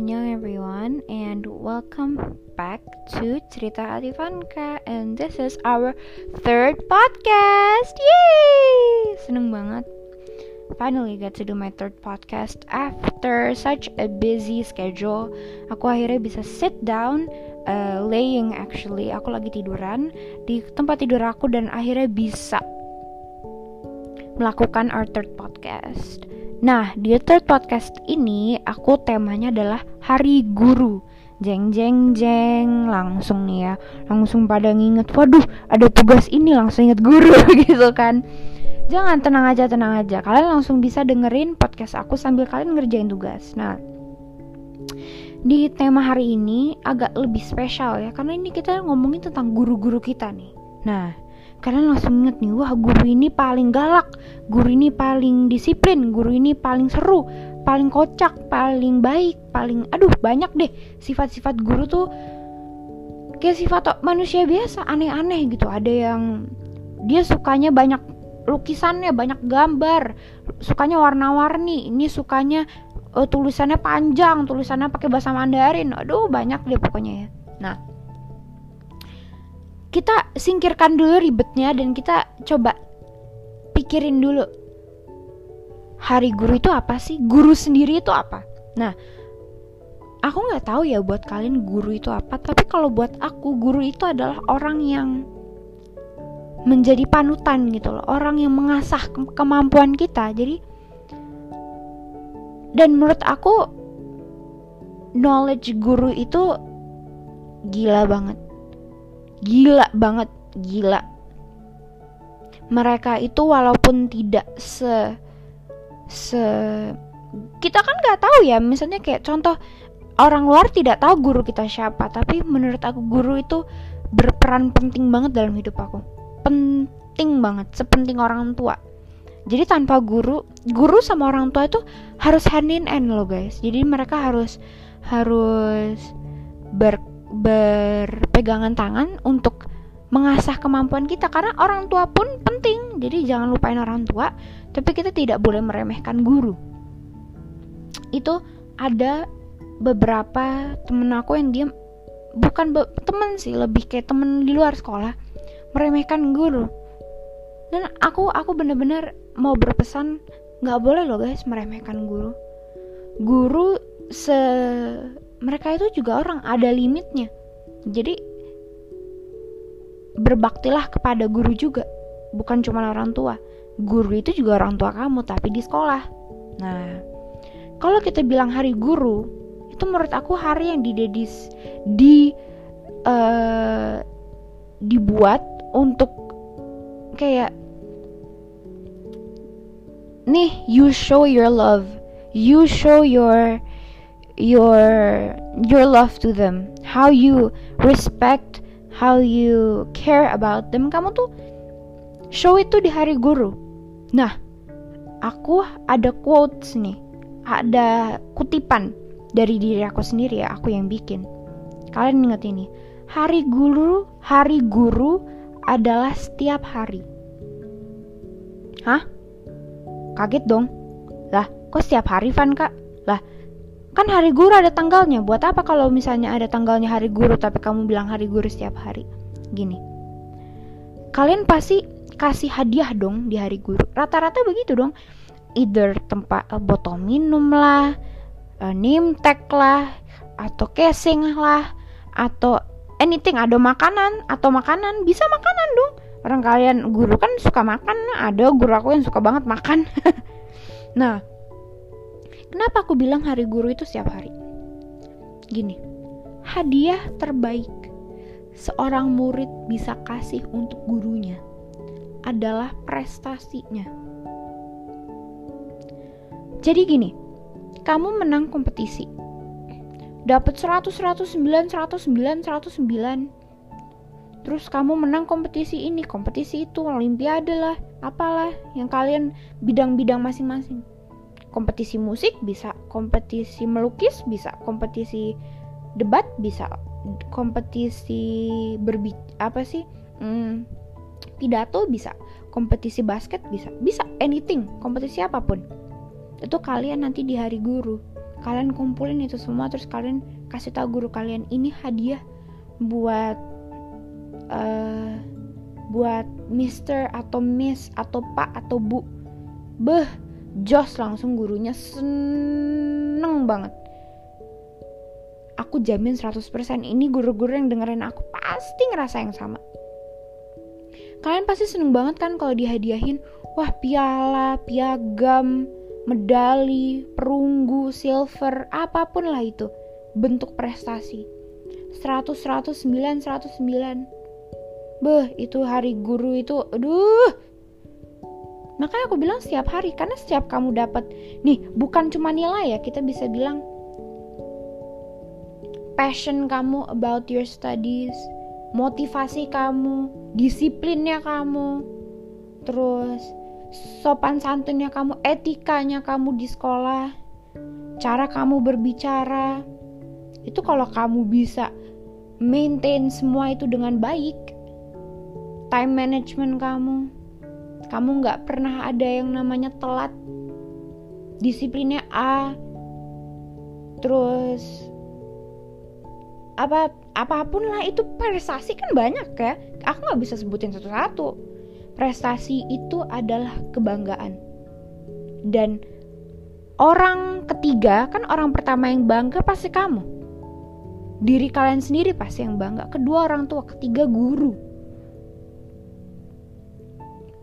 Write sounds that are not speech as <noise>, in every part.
Annyeong everyone and welcome back to Cerita Atifanka and this is our third podcast. Yay! Seneng banget. Finally get to do my third podcast after such a busy schedule. Aku akhirnya bisa sit down uh, laying actually. Aku lagi tiduran di tempat tidur aku dan akhirnya bisa melakukan our third podcast. Nah, di third podcast ini aku temanya adalah Hari Guru. Jeng jeng jeng, langsung nih ya, langsung pada nginget, waduh ada tugas ini langsung inget guru <laughs> gitu kan. Jangan tenang aja, tenang aja. Kalian langsung bisa dengerin podcast aku sambil kalian ngerjain tugas. Nah, di tema hari ini agak lebih spesial ya, karena ini kita ngomongin tentang guru-guru kita nih. Nah, kalian langsung inget nih wah guru ini paling galak guru ini paling disiplin guru ini paling seru paling kocak paling baik paling aduh banyak deh sifat-sifat guru tuh kayak sifat manusia biasa aneh-aneh gitu. Ada yang dia sukanya banyak lukisannya banyak gambar sukanya warna-warni ini sukanya uh, tulisannya panjang tulisannya pakai bahasa Mandarin aduh banyak deh pokoknya ya. Nah kita singkirkan dulu ribetnya dan kita coba pikirin dulu. Hari guru itu apa sih? Guru sendiri itu apa? Nah aku nggak tahu ya buat kalian guru itu apa tapi kalau buat aku guru itu adalah orang yang menjadi panutan gitu loh. Orang yang mengasah ke kemampuan kita. Jadi dan menurut aku knowledge guru itu gila banget gila banget gila. Mereka itu walaupun tidak se se kita kan nggak tahu ya. Misalnya kayak contoh orang luar tidak tahu guru kita siapa. Tapi menurut aku guru itu berperan penting banget dalam hidup aku. Penting banget sepenting orang tua. Jadi tanpa guru guru sama orang tua itu harus hand in hand loh guys. Jadi mereka harus harus ber berpegangan tangan untuk mengasah kemampuan kita karena orang tua pun penting. Jadi jangan lupain orang tua tapi kita tidak boleh meremehkan guru. Itu ada beberapa temen aku yang dia bukan temen sih lebih kayak temen di luar sekolah meremehkan guru. Dan aku aku bener-bener mau berpesan nggak boleh loh guys meremehkan guru. Guru se mereka itu juga orang ada limitnya. Jadi berbaktilah kepada guru juga bukan cuma orang tua. Guru itu juga orang tua kamu tapi di sekolah. Nah kalau kita bilang hari guru itu menurut aku hari yang didedis di uh, dibuat untuk kayak nih you show your love. You show your your your love to them. How you respect how you care about them. Kamu tuh show itu di hari guru. Nah aku ada quotes nih. Ada kutipan dari diri aku sendiri ya aku yang bikin. Kalian ingat ini. Hari guru hari guru adalah setiap hari. Hah? Kaget dong. Lah kok setiap hari Van kak kan hari guru ada tanggalnya. Buat apa kalau misalnya ada tanggalnya hari guru tapi kamu bilang hari guru setiap hari? Gini. Kalian pasti kasih hadiah dong di hari guru. Rata-rata begitu dong. Either tempat uh, botol minum lah uh, tag lah atau casing lah atau anything. Ada makanan atau makanan. Bisa makanan dong. Orang kalian guru kan suka makan. Ada guru aku yang suka banget makan. <laughs> Nah Kenapa aku bilang hari guru itu setiap hari? Gini, hadiah terbaik seorang murid bisa kasih untuk gurunya adalah prestasinya. Jadi gini, kamu menang kompetisi. Dapat 100 109 109 109. Terus kamu menang kompetisi ini, kompetisi itu, olimpiade lah, apalah yang kalian bidang-bidang masing-masing kompetisi musik bisa kompetisi melukis bisa kompetisi debat bisa kompetisi berbi apa sih hmm, pidato bisa kompetisi basket bisa bisa anything kompetisi apa pun. Itu kalian nanti di hari guru. Kalian kumpulin itu semua terus kalian kasih tahu guru kalian ini hadiah buat uh, buat Mister atau Miss atau Pak atau Bu. Beh jos langsung gurunya seneng banget. Aku jamin 100% ini guru-guru yang dengerin aku pasti ngerasa yang sama. Kalian pasti seneng banget kan kalau dihadiahin wah piala piagam medali perunggu silver apa pun lah itu bentuk prestasi. 100 109 109 beh itu hari guru itu aduh makanya aku bilang setiap hari karena setiap kamu dapat nih bukan cuma nilai ya kita bisa bilang passion kamu about your studies, motivasi kamu, disiplinnya kamu, terus sopan santunnya kamu, etikanya kamu di sekolah, cara kamu berbicara. Itu kalau kamu bisa maintain semua itu dengan baik, time management kamu, kamu nggak pernah ada yang namanya telat, disiplinnya A, terus apa apa pun lah itu prestasi kan banyak ya. Aku nggak bisa sebutin satu-satu. Prestasi itu adalah kebanggaan. Dan orang ketiga kan orang pertama yang bangga pasti kamu. Diri kalian sendiri pasti yang bangga. Kedua orang tua ketiga guru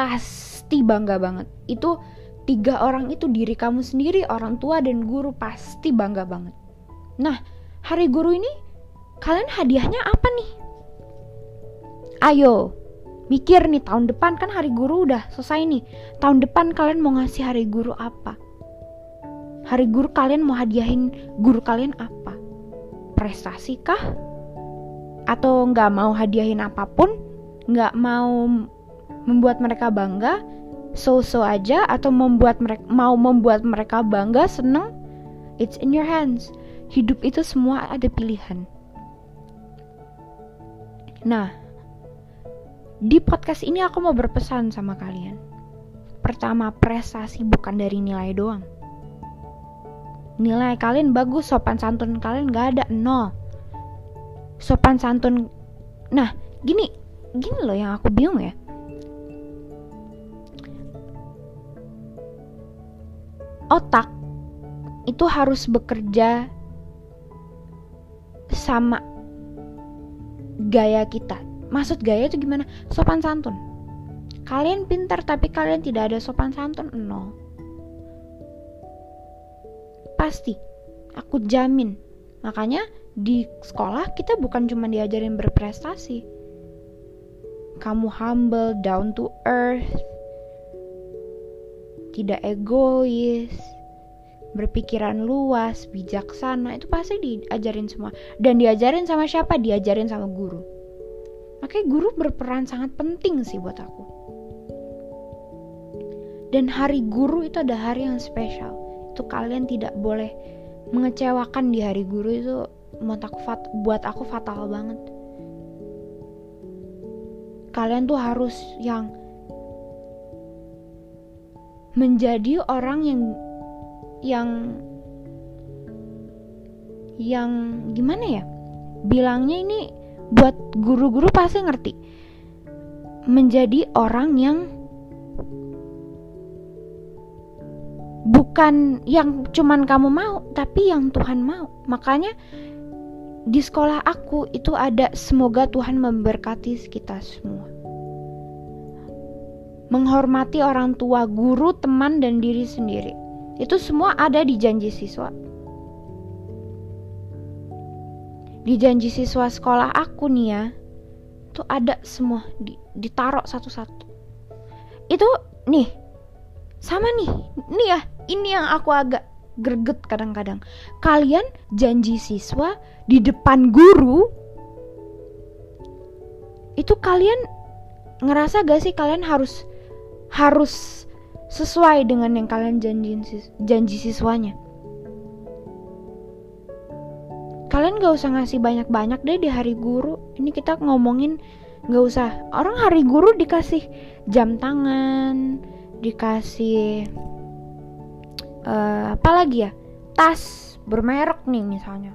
pasti bangga banget itu tiga orang itu diri kamu sendiri orang tua dan guru pasti bangga banget nah hari guru ini kalian hadiahnya apa nih? Ayo, mikir nih tahun depan kan hari guru udah selesai nih. Tahun depan kalian mau ngasih hari guru apa? Hari guru kalian mau hadiahin guru kalian apa? Prestasi kah? Atau nggak mau hadiahin apa pun? Nggak mau membuat mereka bangga? So-so aja atau membuat mereka mau membuat mereka bangga, seneng? It's in your hands. Hidup itu semua ada pilihan. Nah, di podcast ini aku mau berpesan sama kalian. Pertama, prestasi bukan dari nilai doang. Nilai kalian bagus, sopan santun kalian gak ada, nol. Sopan santun, nah gini, gini loh yang aku bingung ya. Otak itu harus bekerja sama gaya kita. Maksud gaya itu gimana? Sopan santun. Kalian pintar tapi kalian tidak ada sopan santun, nol. Pasti, aku jamin. Makanya di sekolah kita bukan cuma diajarin berprestasi. Kamu humble, down to earth, tidak egois, berpikiran luas, bijaksana itu pasti diajarin semua. Dan diajarin sama siapa? Diajarin sama guru. Makanya guru berperan sangat penting sih buat aku. Dan hari guru itu ada hari yang spesial. Itu kalian tidak boleh mengecewakan di hari guru itu buat aku, fat, buat aku fatal banget. Kalian tuh harus yang menjadi orang yang yang yang gimana ya? Bilangnya ini buat guru-guru pasti ngerti. Menjadi orang yang bukan yang cuman kamu mau tapi yang Tuhan mau. Makanya di sekolah aku itu ada semoga Tuhan memberkati kita semua menghormati orang tua, guru, teman, dan diri sendiri. Itu semua ada di janji siswa. Di janji siswa sekolah aku nih ya, tuh ada semua di, ditaruh satu-satu. Itu nih, sama nih, nih ya, ini yang aku agak greget kadang-kadang. Kalian janji siswa di depan guru, itu kalian ngerasa gak sih kalian harus harus sesuai dengan yang kalian janji, janji siswanya. Kalian gak usah ngasih banyak-banyak deh di hari guru. Ini kita ngomongin gak usah. Orang hari guru dikasih jam tangan, dikasih uh, apa lagi ya? Tas, bermerek nih misalnya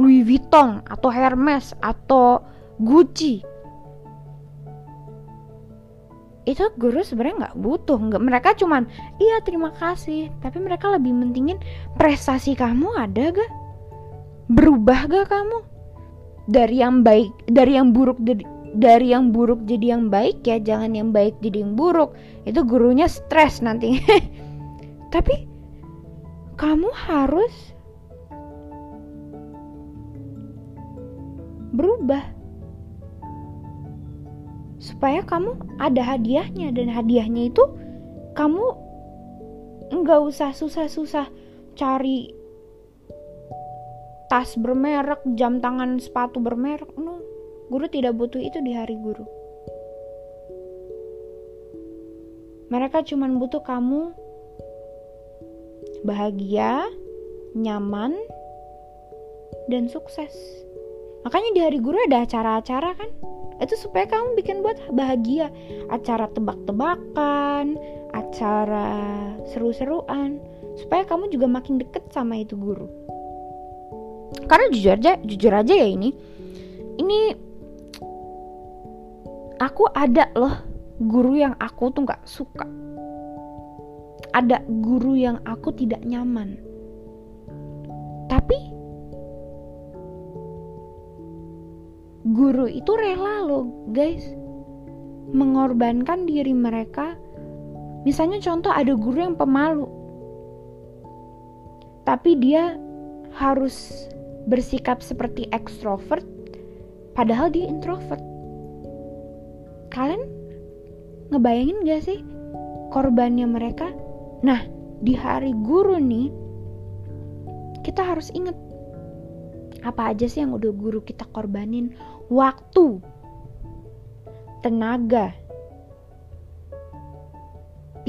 Louis Vuitton atau Hermes atau Gucci itu guru sebenarnya nggak butuh nggak mereka cuman iya terima kasih. Tapi mereka lebih mentingin prestasi kamu ada gak? Berubah gak kamu? Dari yang baik dari yang buruk dari, dari yang buruk jadi yang baik ya jangan yang baik jadi yang buruk. Itu gurunya stres nanti. <laughs> Tapi kamu harus berubah supaya kamu ada hadiahnya dan hadiahnya itu kamu nggak usah susah-susah cari tas bermerek, jam tangan, sepatu bermerek. No, guru tidak butuh itu di hari guru. Mereka cuma butuh kamu bahagia, nyaman, dan sukses. Makanya di hari guru ada acara-acara kan? Itu supaya kamu bikin buat bahagia. Acara tebak-tebakan acara seru-seruan. Supaya kamu juga makin deket sama itu guru. Karena jujur aja jujur aja ya ini. Ini aku ada loh guru yang aku tuh nggak suka. Ada guru yang aku tidak nyaman. Tapi guru itu rela loh guys. Mengorbankan diri mereka. Misalnya contoh ada guru yang pemalu. Tapi dia harus bersikap seperti ekstrovert padahal dia introvert. Kalian ngebayangin gak sih korbannya mereka? Nah di hari guru nih kita harus inget apa aja sih yang udah guru kita korbanin waktu tenaga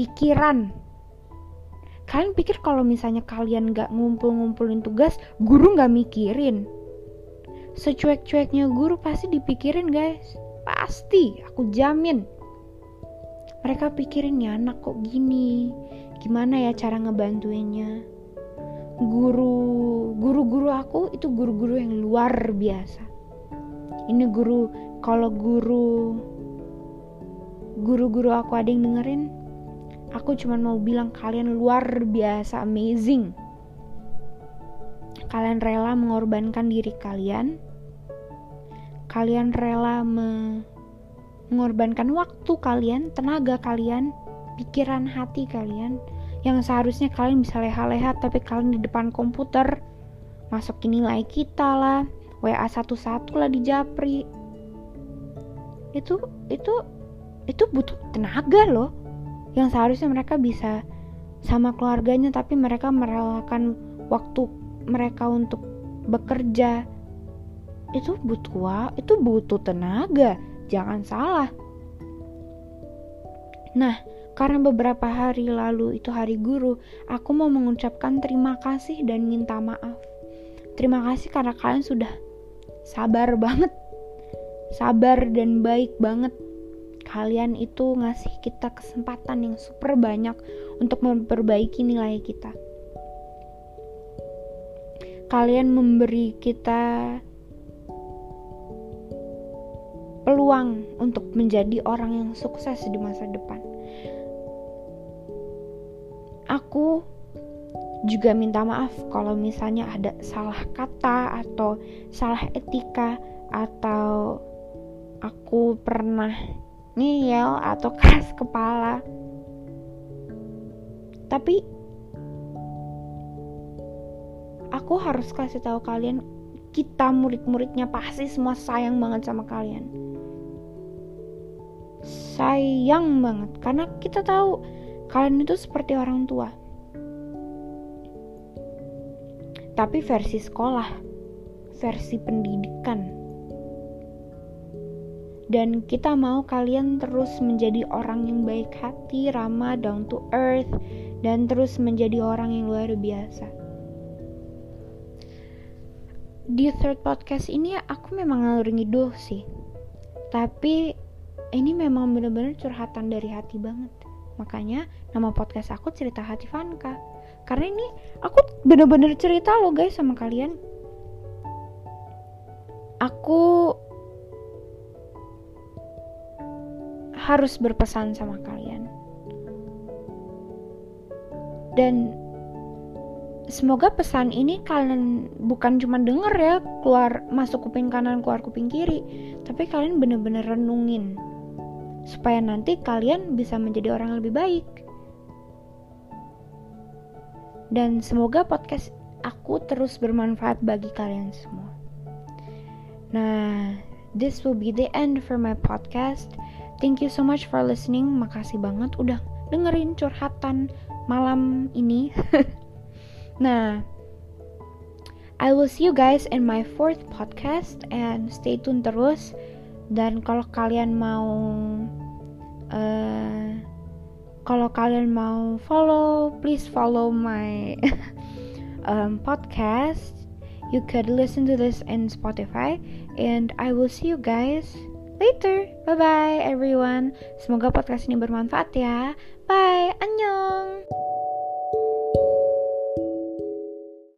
pikiran. Kalian pikir kalau misalnya kalian gak ngumpul-ngumpulin tugas guru gak mikirin? Secuek-cueknya guru pasti dipikirin guys. Pasti aku jamin. Mereka pikirin ya anak kok gini? Gimana ya cara ngebantuinnya? Guru guru-guru aku itu guru-guru yang luar biasa ini guru kalau guru guru-guru aku ada yang dengerin aku cuma mau bilang kalian luar biasa amazing. Kalian rela mengorbankan diri kalian. Kalian rela me mengorbankan waktu kalian tenaga kalian pikiran hati kalian yang seharusnya kalian bisa leha-leha tapi kalian di depan komputer masukin nilai kita lah WA satu-satu lah di Japri. Itu itu itu butuh tenaga loh yang seharusnya mereka bisa sama keluarganya tapi mereka merelakan waktu mereka untuk bekerja. Itu butuh itu butuh tenaga jangan salah. Nah karena beberapa hari lalu itu hari guru, aku mau mengucapkan terima kasih dan minta maaf. Terima kasih karena kalian sudah sabar banget. Sabar dan baik banget. Kalian itu ngasih kita kesempatan yang super banyak untuk memperbaiki nilai kita. Kalian memberi kita peluang untuk menjadi orang yang sukses di masa depan aku juga minta maaf kalau misalnya ada salah kata atau salah etika atau aku pernah ngeyel atau <laughs> keras kepala tapi aku harus kasih tahu kalian kita murid-muridnya pasti semua sayang banget sama kalian sayang banget karena kita tahu Kalian itu seperti orang tua. Tapi versi sekolah, versi pendidikan. Dan kita mau kalian terus menjadi orang yang baik hati, ramah, down to earth, dan terus menjadi orang yang luar biasa. Di third podcast ini aku memang ngalur ngidul sih. Tapi ini memang benar-benar curhatan dari hati banget. Makanya nama podcast aku cerita hati Vanka. Karena ini aku bener-bener cerita loh guys sama kalian. Aku harus berpesan sama kalian. Dan semoga pesan ini kalian bukan cuma denger ya keluar masuk kuping kanan keluar kuping kiri tapi kalian bener-bener renungin. Supaya nanti kalian bisa menjadi orang yang lebih baik dan semoga podcast aku terus bermanfaat bagi kalian semua. Nah this will be the end for my podcast. Thank you so much for listening. Makasih banget udah dengerin curhatan malam ini. <laughs> Nah, I will see you guys in my fourth podcast and stay tune terus. Dan kalau kalian mau uh, kalau kalian mau follow, please follow my <laughs> um, podcast. You could listen to this in Spotify and I will see you guys later. Bye bye everyone. Semoga podcast ini bermanfaat ya. Bye. Annyeong.